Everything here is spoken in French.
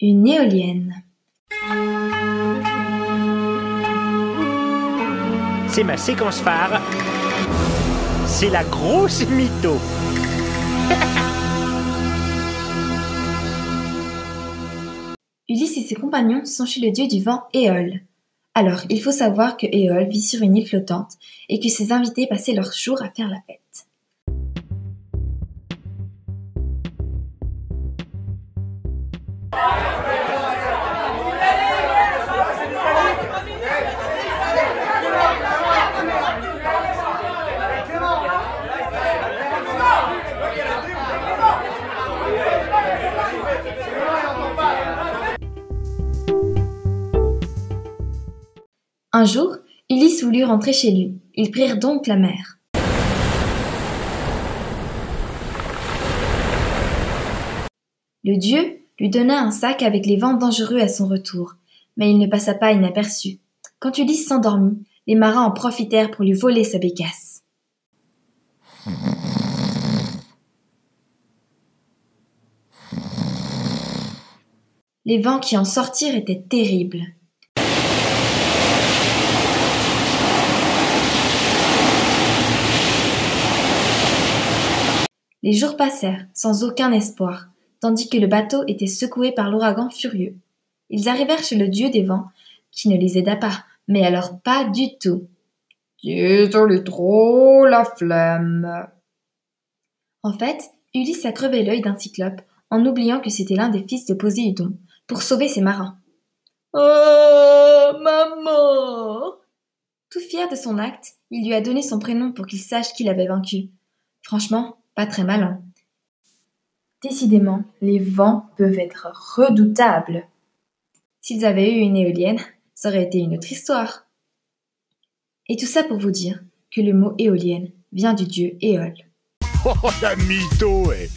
Une éolienne. C'est ma séquence phare. C'est la grosse mytho. Ulysse et ses compagnons sont chez le dieu du vent Éole. Alors, il faut savoir que Éole vit sur une île flottante et que ses invités passaient leurs jours à faire la fête. Un jour, Ulysse voulut rentrer chez lui. Ils prirent donc la mer. Le dieu lui donna un sac avec les vents dangereux à son retour, mais il ne passa pas inaperçu. Quand Ulysse s'endormit, les marins en profitèrent pour lui voler sa bécasse. Les vents qui en sortirent étaient terribles. Les jours passèrent sans aucun espoir, tandis que le bateau était secoué par l'ouragan furieux. Ils arrivèrent chez le dieu des vents, qui ne les aida pas, mais alors pas du tout. Désolé trop la flemme. En fait, Ulysse a crevé l'œil d'un cyclope en oubliant que c'était l'un des fils de Poséidon pour sauver ses marins. Oh, maman Tout fier de son acte, il lui a donné son prénom pour qu'il sache qu'il avait vaincu. Franchement, très malin. Décidément, les vents peuvent être redoutables. S'ils avaient eu une éolienne, ça aurait été une autre histoire. Et tout ça pour vous dire que le mot éolienne vient du dieu Éole. Oh, la mytho, eh